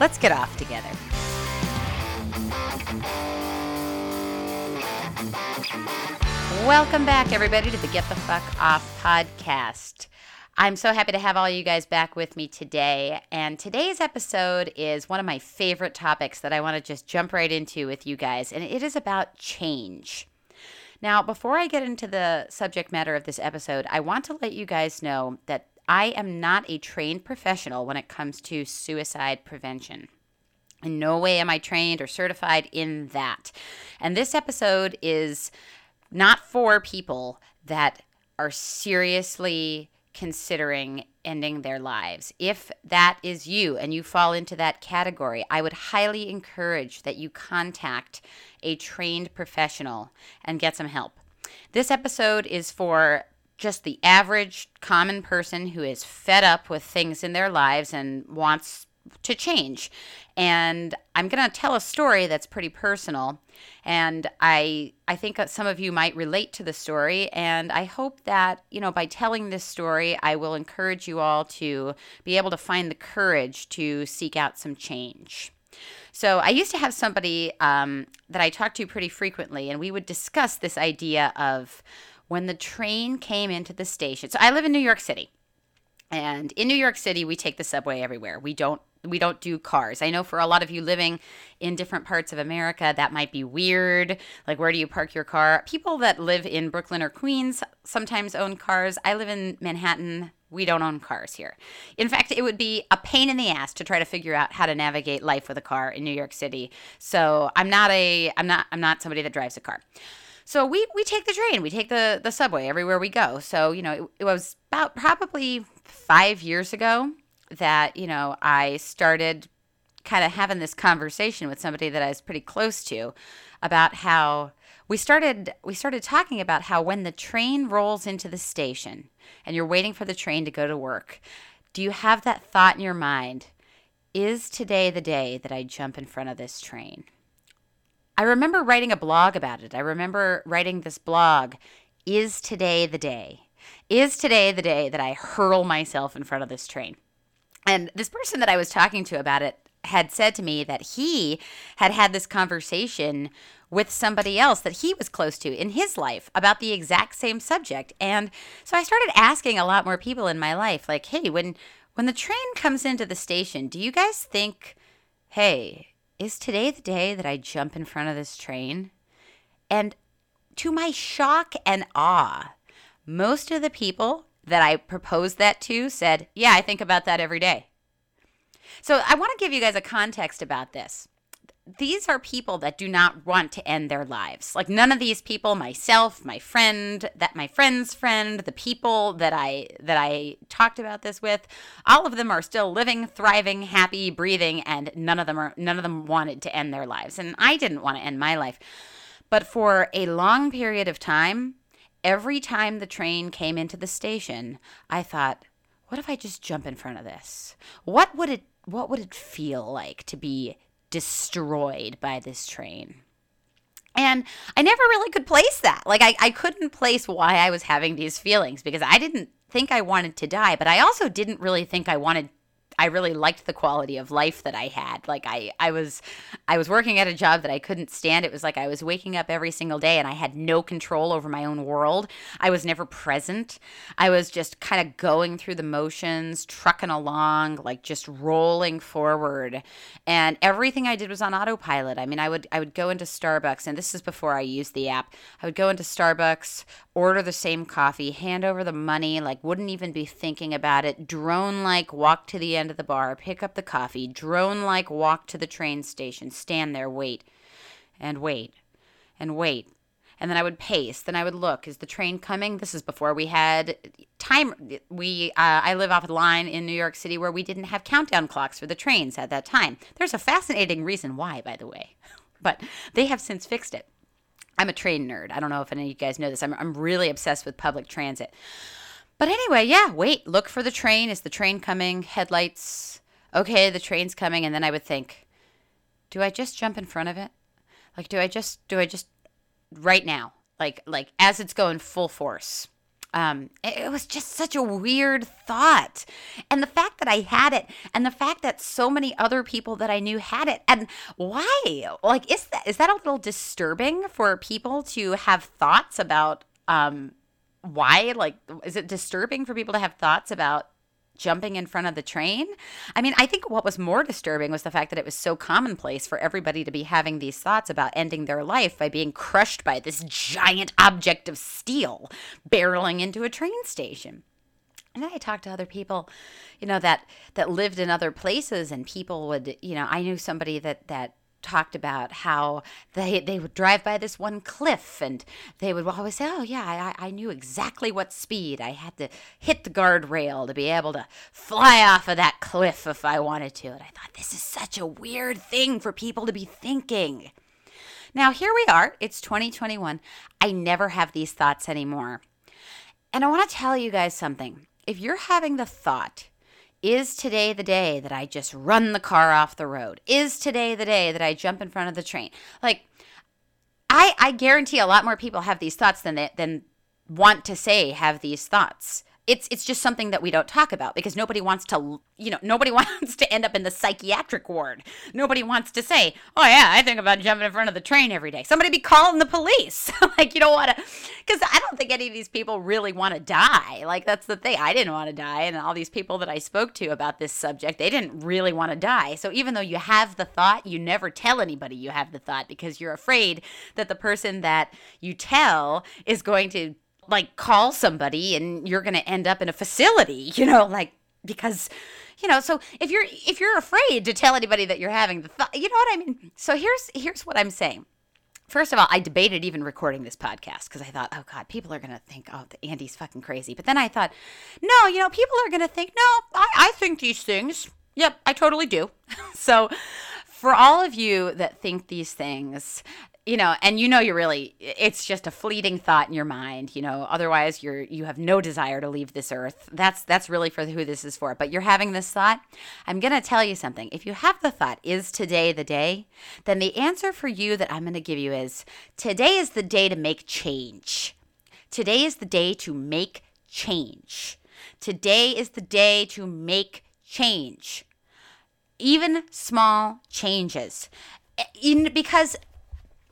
Let's get off together. Welcome back, everybody, to the Get the Fuck Off podcast. I'm so happy to have all you guys back with me today. And today's episode is one of my favorite topics that I want to just jump right into with you guys, and it is about change. Now, before I get into the subject matter of this episode, I want to let you guys know that I am not a trained professional when it comes to suicide prevention. In no way am I trained or certified in that. And this episode is not for people that are seriously considering ending their lives. If that is you and you fall into that category, I would highly encourage that you contact a trained professional and get some help. This episode is for just the average common person who is fed up with things in their lives and wants to change. And I'm going to tell a story that's pretty personal and I I think some of you might relate to the story and I hope that, you know, by telling this story, I will encourage you all to be able to find the courage to seek out some change. So I used to have somebody um, that I talked to pretty frequently, and we would discuss this idea of when the train came into the station. So I live in New York City. And in New York City, we take the subway everywhere. We don't we don't do cars. I know for a lot of you living in different parts of America, that might be weird. Like, where do you park your car? People that live in Brooklyn or Queens sometimes own cars. I live in Manhattan. We don't own cars here. In fact, it would be a pain in the ass to try to figure out how to navigate life with a car in New York City. So I'm not a I'm not I'm not somebody that drives a car. So we we take the train, we take the the subway everywhere we go. So you know, it, it was about probably five years ago that, you know, I started kind of having this conversation with somebody that I was pretty close to about how we started we started talking about how when the train rolls into the station and you're waiting for the train to go to work, do you have that thought in your mind, is today the day that I jump in front of this train? I remember writing a blog about it. I remember writing this blog, is today the day? Is today the day that I hurl myself in front of this train? And this person that I was talking to about it had said to me that he had had this conversation with somebody else that he was close to in his life about the exact same subject. And so I started asking a lot more people in my life like, "Hey, when when the train comes into the station, do you guys think, "Hey, is today the day that I jump in front of this train?" And to my shock and awe, most of the people that I proposed that to said, Yeah, I think about that every day. So I want to give you guys a context about this. These are people that do not want to end their lives. Like none of these people, myself, my friend, that my friend's friend, the people that I that I talked about this with, all of them are still living, thriving, happy, breathing, and none of them are none of them wanted to end their lives. And I didn't want to end my life. But for a long period of time, every time the train came into the station, I thought, what if I just jump in front of this? What would it what would it feel like to be destroyed by this train? And I never really could place that. Like I, I couldn't place why I was having these feelings because I didn't think I wanted to die, but I also didn't really think I wanted I really liked the quality of life that I had. Like I I was I was working at a job that I couldn't stand. It was like I was waking up every single day and I had no control over my own world. I was never present. I was just kind of going through the motions, trucking along, like just rolling forward. And everything I did was on autopilot. I mean, I would I would go into Starbucks and this is before I used the app. I would go into Starbucks, order the same coffee, hand over the money, like wouldn't even be thinking about it, drone like walk to the end of the bar, pick up the coffee, drone like walk to the train station, stand there, wait, and wait, and wait. And then I would pace. Then I would look. Is the train coming? This is before we had time. We uh, I live off a line in New York City where we didn't have countdown clocks for the trains at that time. There's a fascinating reason why, by the way, but they have since fixed it. I'm a train nerd. I don't know if any of you guys know this. I'm, I'm really obsessed with public transit. But anyway, yeah, wait, look for the train. Is the train coming? Headlights. Okay, the train's coming. And then I would think, do I just jump in front of it? Like, do I just, do I just, right now? Like, like as it's going full force. Um, it was just such a weird thought. And the fact that I had it and the fact that so many other people that I knew had it and why? Like is that is that a little disturbing for people to have thoughts about um why like is it disturbing for people to have thoughts about jumping in front of the train. I mean, I think what was more disturbing was the fact that it was so commonplace for everybody to be having these thoughts about ending their life by being crushed by this giant object of steel barreling into a train station. And I talked to other people, you know, that that lived in other places and people would, you know, I knew somebody that that talked about how they they would drive by this one cliff and they would always say, "Oh yeah, I, I knew exactly what speed I had to hit the guardrail to be able to fly off of that cliff if I wanted to." And I thought this is such a weird thing for people to be thinking. Now here we are. It's 2021. I never have these thoughts anymore. And I want to tell you guys something. If you're having the thought is today the day that I just run the car off the road? Is today the day that I jump in front of the train? Like, I I guarantee a lot more people have these thoughts than they, than want to say have these thoughts it's it's just something that we don't talk about because nobody wants to you know nobody wants to end up in the psychiatric ward. Nobody wants to say oh yeah i think about jumping in front of the train every day. Somebody be calling the police. Like you don't want to because i don't think any of these people really want to die. Like that's the thing. I didn't want to die and all these people that i spoke to about this subject they didn't really want to die. So even though you have the thought you never tell anybody you have the thought because you're afraid that the person that you tell is going to like call somebody and you're going to end up in a facility, you know, like because you know, so if you're if you're afraid to tell anybody that you're having the thought, you know what I mean? So here's here's what I'm saying. First of all, I debated even recording this podcast because I thought, oh God, people are going to think, oh, Andy's fucking crazy. But then I thought, no, you know, people are going to think, no, I, I think these things. Yep, I totally do. so for all of you that think these things, you know and you know you're really it's just a fleeting thought in your mind you know otherwise you're you have no desire to leave this earth. That's that's really for who this is for. But you're having this thought. I'm going to tell you something. If you have the thought is today the day? Then the answer for you that i'm going to give you is today is the day to make change. Today is the day to make change. Today is the day to make change. Even small changes. In because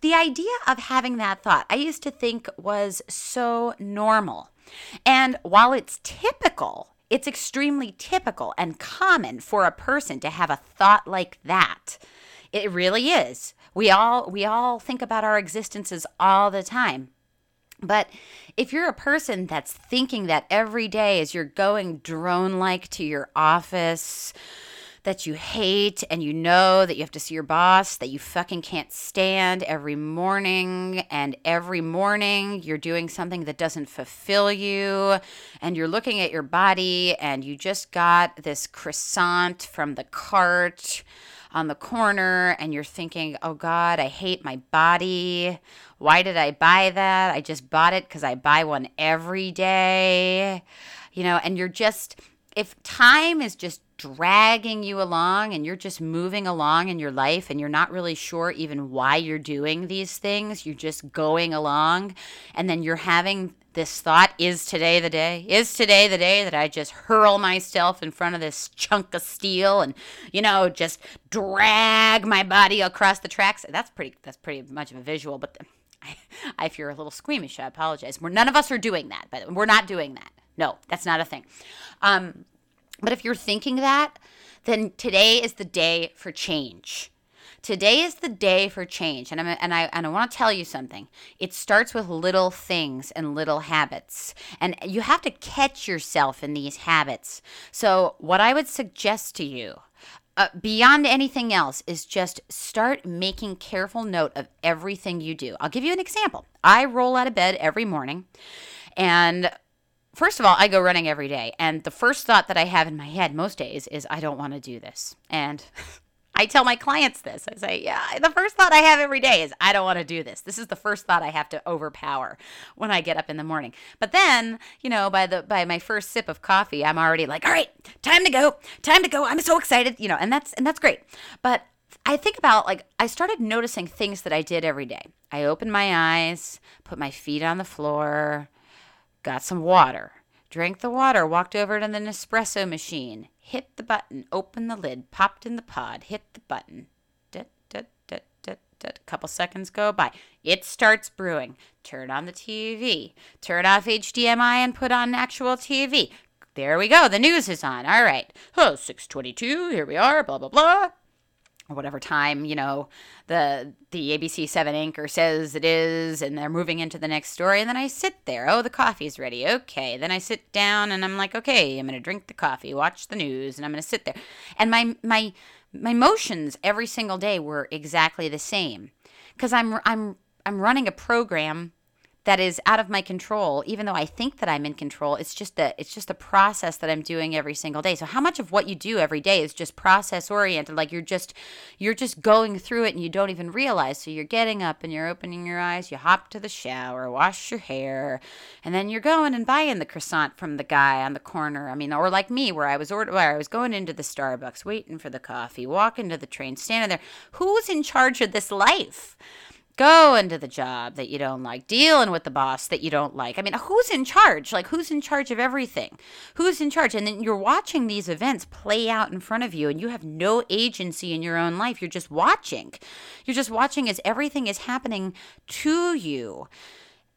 the idea of having that thought, I used to think was so normal. And while it's typical, it's extremely typical and common for a person to have a thought like that. It really is. We all we all think about our existences all the time. But if you're a person that's thinking that every day as you're going drone like to your office, that you hate and you know that you have to see your boss that you fucking can't stand every morning and every morning you're doing something that doesn't fulfill you and you're looking at your body and you just got this croissant from the cart on the corner and you're thinking, oh God, I hate my body. Why did I buy that? I just bought it because I buy one every day. You know, and you're just if time is just dragging you along and you're just moving along in your life and you're not really sure even why you're doing these things, you're just going along and then you're having this thought is today the day? Is today the day that I just hurl myself in front of this chunk of steel and you know just drag my body across the tracks? That's pretty that's pretty much of a visual, but I, if you're a little squeamish, I apologize. We're none of us are doing that, but we're not doing that. No, that's not a thing. Um, but if you're thinking that, then today is the day for change. Today is the day for change, and, I'm, and I and I want to tell you something. It starts with little things and little habits, and you have to catch yourself in these habits. So, what I would suggest to you, uh, beyond anything else, is just start making careful note of everything you do. I'll give you an example. I roll out of bed every morning, and first of all, I go running every day. And the first thought that I have in my head most days is, I don't want to do this. And I tell my clients this. I say, yeah, the first thought I have every day is, I don't want to do this. This is the first thought I have to overpower when I get up in the morning. But then, you know, by the by my first sip of coffee, I'm already like, all right, time to go, time to go. I'm so excited, you know, and that's and that's great. But I think about like I started noticing things that I did every day. I opened my eyes, put my feet on the floor, got some water, drank the water, walked over to the Nespresso machine, hit the button, opened the lid, popped in the pod, hit the button. Dut a couple seconds go by. It starts brewing. Turn on the TV. Turn off HDMI and put on actual TV. There we go. The news is on. All right. Oh, 622. Here we are. Blah, blah, blah or whatever time you know the the ABC Seven anchor says it is, and they're moving into the next story, and then I sit there. Oh, the coffee's ready. Okay, then I sit down, and I'm like, okay, I'm gonna drink the coffee, watch the news, and I'm gonna sit there, and my my my motions every single day were exactly the same, because I'm I'm I'm running a program that is out of my control even though i think that i'm in control it's just a it's just a process that i'm doing every single day. So how much of what you do every day is just process oriented? Like you're just you're just going through it and you don't even realize. So you're getting up and you're opening your eyes you hop to the shower wash your hair and then you're going and buying the croissant from the guy on the corner. I mean or like me where i was order where i was going into the starbucks waiting for the coffee walking to the train standing there. Who's in charge of this life going to the job that you don't like, dealing with the boss that you don't like. I mean, who's in charge? Like, who's in charge of everything? Who's in charge? And then you're watching these events play out in front of you, and you have no agency in your own life. You're just watching. You're just watching as everything is happening to you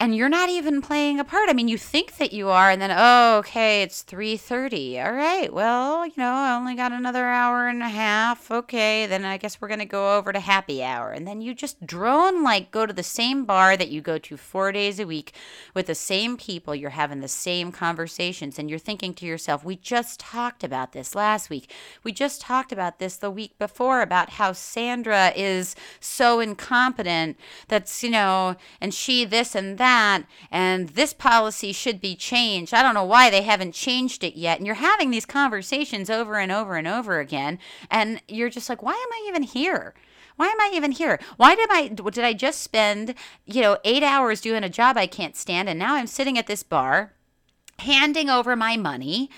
and you're not even playing a part. I mean, you think that you are, and then oh, okay, it's three thirty. All right, well, you know, I only got another hour and a half. Okay, then I guess we're gonna go over to happy hour, and then you just drone like go to the same bar that you go to four days a week with the same people. You're having the same conversations, and you're thinking to yourself, we just talked about this last week. We just talked about this the week before about how Sandra is so incompetent. That's you know, and she this and that that and this policy should be changed. I don't know why they haven't changed it yet. And you're having these conversations over and over and over again and you're just like, "Why am I even here?" why am I even here? Why did I did I just spend, you know, 8 hours doing a job I can't stand and now I'm sitting at this bar handing over my money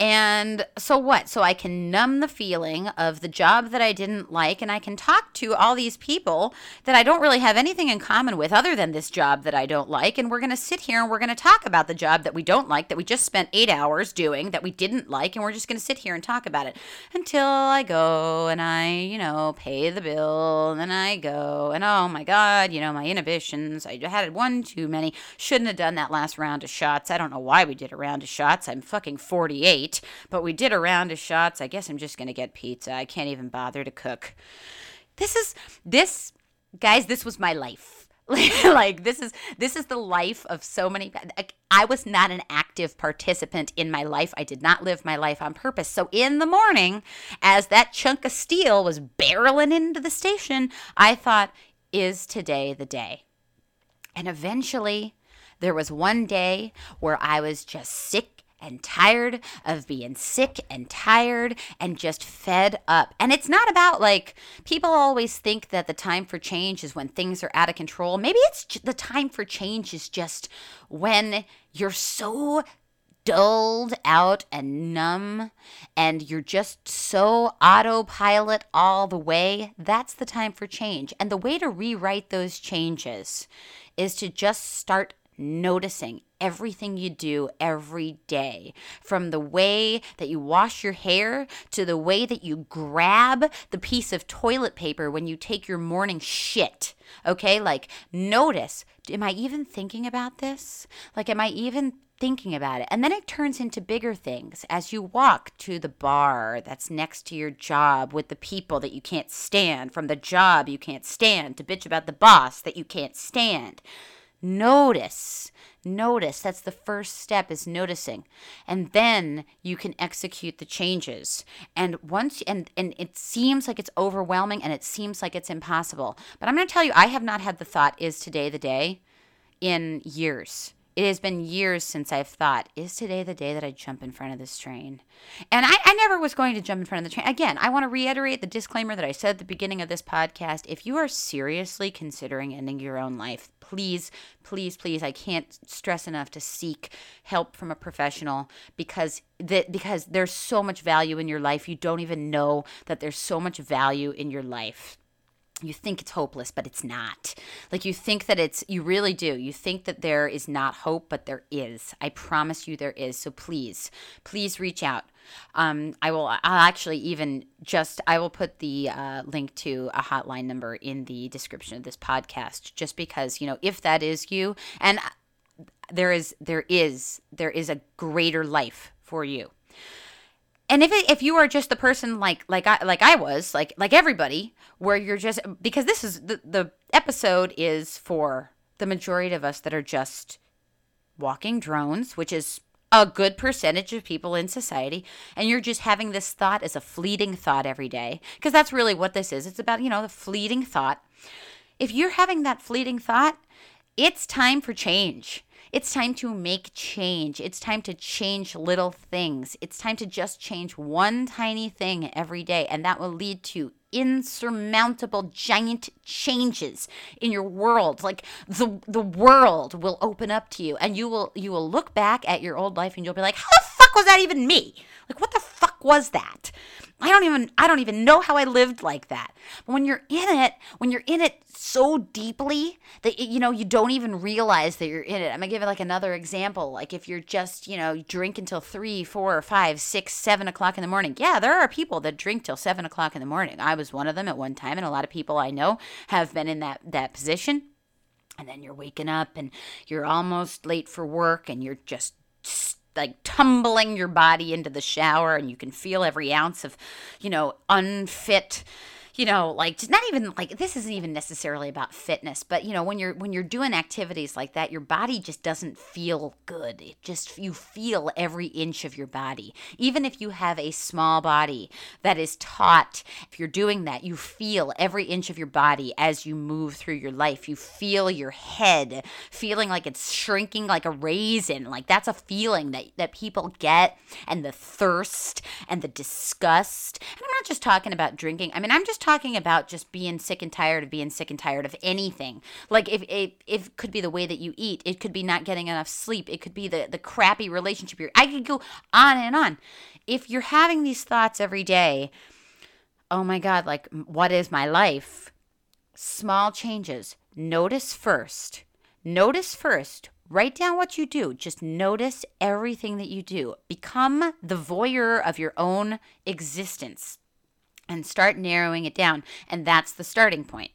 and so what? So I can numb the feeling of the job that I didn't like, and I can talk to all these people that I don't really have anything in common with other than this job that I don't like. And we're going to sit here and we're going to talk about the job that we don't like, that we just spent eight hours doing, that we didn't like, and we're just going to sit here and talk about it until I go and I, you know, pay the bill, and then I go, and oh my God, you know, my inhibitions. I had one too many. Shouldn't have done that last round of shots. I don't know why we did a round of shots. I'm fucking 48 but we did a round of shots. I guess I'm just going to get pizza. I can't even bother to cook. This is this guys, this was my life. like this is this is the life of so many I was not an active participant in my life. I did not live my life on purpose. So in the morning, as that chunk of steel was barreling into the station, I thought, is today the day? And eventually, there was one day where I was just sick and tired of being sick and tired and just fed up. And it's not about like people always think that the time for change is when things are out of control. Maybe it's the time for change is just when you're so dulled out and numb and you're just so autopilot all the way, that's the time for change. And the way to rewrite those changes is to just start noticing everything you do every day. From the way that you wash your hair to the way that you grab the piece of toilet paper when you take your morning shit. Okay? Like, notice am I even thinking about this? Like, am I even thinking about it. And then it turns into bigger things as you walk to the bar that's next to your job with the people that you can't stand, from the job you can't stand to bitch about the boss that you can't stand. Notice. Notice. That's the first step is noticing. And then you can execute the changes. And once and and it seems like it's overwhelming and it seems like it's impossible. But I'm going to tell you I have not had the thought is today the day in years. It has been years since I've thought, is today the day that I jump in front of this train? And I, I, never was going to jump in front of the train. Again, I want to reiterate the disclaimer that I said at the beginning of this podcast. If you are seriously considering ending your own life, please, please, please, I can't stress enough to seek help from a professional because that because there's so much value in your life. You don't even know that there's so much value in your life you think it's hopeless, but it's not. Like you think that it's, you really do. You think that there is not hope, but there is. I promise you there is. So please, please reach out. Um, I will, I'll actually even just, I will put the uh, link to a hotline number in the description of this podcast, just because, you know, if that is you, and there is, there is, there is a greater life for you and if it, if you are just the person like like I like I was like like everybody where you're just because this is the the episode is for the majority of us that are just walking drones, which is a good percentage of people in society, and you're just having this thought as a fleeting thought every day because that's really what this is. It's about, you know, the fleeting thought. If you're having that fleeting thought, it's time for change. It's time to make change. It's time to change little things. It's time to just change one tiny thing every day, and that will lead to insurmountable giant changes in your world like the the world will open up to you and you will you will look back at your old life and you'll be like how fuck was that even me like what the fuck was that I don't even I don't even know how I lived like that. But when you're in it, when you're in it so deeply that you know you don't even realize that you're in it. I'm gonna give it like another example. Like if you're just you know drink until three, four, five, six, seven o'clock in the morning. Yeah, there are people that drink till seven o'clock in the morning. I was one of them at one time, and a lot of people I know have been in that that position. And then you're waking up and you're almost late for work, and you're just like tumbling your body into the shower and you can feel every ounce of, you know, unfit you know like just not even like this isn't even necessarily about fitness but you know when you're when you're doing activities like that your body just doesn't feel good. It just you feel every inch of your body. Even if you have a small body that is taut if you're doing that you feel every inch of your body as you move through your life. You feel your head feeling like it's shrinking like a raisin. Like that's a feeling that that people get and the thirst and the disgust. And i'm not just talking about drinking. I mean i'm just talking about just being sick and tired of being sick and tired of anything. Like if it, it could be the way that you eat, it could be not getting enough sleep, it could be the the crappy relationship you're. I could go on and on. If you're having these thoughts every day, oh my god, like what is my life? Small changes. Notice first. Notice first Write down what you do. Just notice everything that you do. Become the voyeur of your own existence and start narrowing it down. And that's the starting point.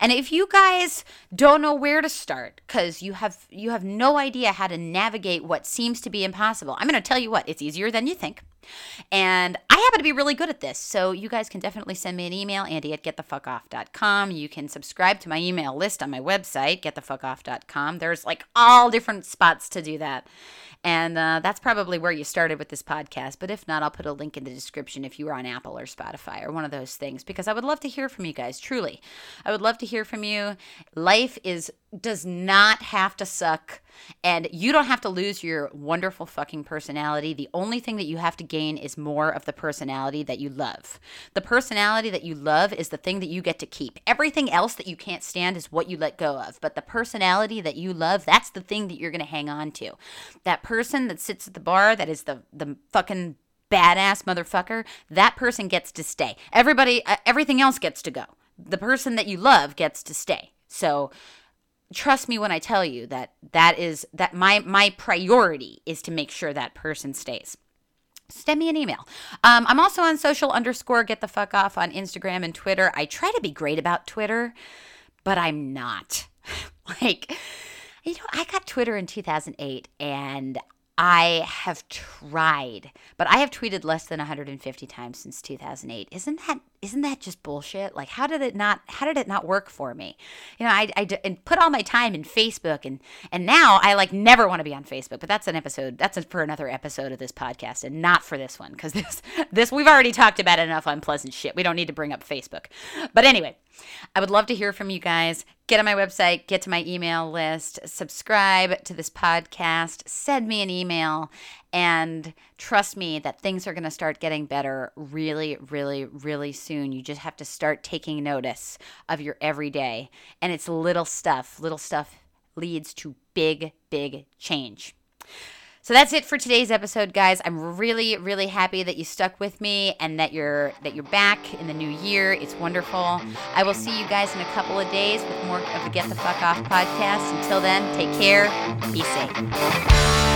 And if you guys don't know where to start cuz you have you have no idea how to navigate what seems to be impossible. I'm going to tell you what, it's easier than you think. And I happen to be really good at this. So you guys can definitely send me an email, Andy at getthefuckoff.com. You can subscribe to my email list on my website, getthefuckoff.com. There's like all different spots to do that. And uh, that's probably where you started with this podcast. But if not, I'll put a link in the description if you are on Apple or Spotify or one of those things because I would love to hear from you guys, truly. I would love to hear from you. Life is does not have to suck And you don't have to lose your wonderful fucking personality. The only thing that you have to gain is more of the personality that you love. The personality that you love is the thing that you get to keep. Everything else that you can't stand is what you let go of. But the personality that you love, that's the thing that you're going to hang on to. That person that sits at the bar that is the the fucking badass motherfucker, that person gets to stay. Everybody uh, everything else gets to go. The person that you love gets to stay. So trust me when I tell you that that is that my my priority is to make sure that person stays. Send me an email. Um, I'm also on social underscore get the fuck off on Instagram and Twitter. I try to be great about Twitter, but I'm not. like, you know, I got Twitter in 2008 and I have tried, but I have tweeted less than 150 times since 2008. Isn't that isn't that just bullshit? Like, how did it not how did it not work for me? You know, I, I and put all my time in Facebook, and and now I like never want to be on Facebook. But that's an episode. That's a, for another episode of this podcast, and not for this one because this this we've already talked about enough unpleasant shit. We don't need to bring up Facebook. But anyway, I would love to hear from you guys. Get on my website, get to my email list, subscribe to this podcast, send me an email, and trust me that things are going to start getting better really, really, really soon. You just have to start taking notice of your everyday. And it's little stuff. Little stuff leads to big, big change. So that's it for today's episode, guys. I'm really, really happy that you stuck with me and that you're that you're back in the new year. It's wonderful. I will see you guys in a couple of days with more of the Get the Fuck Off podcast. Until then, take care. Be safe.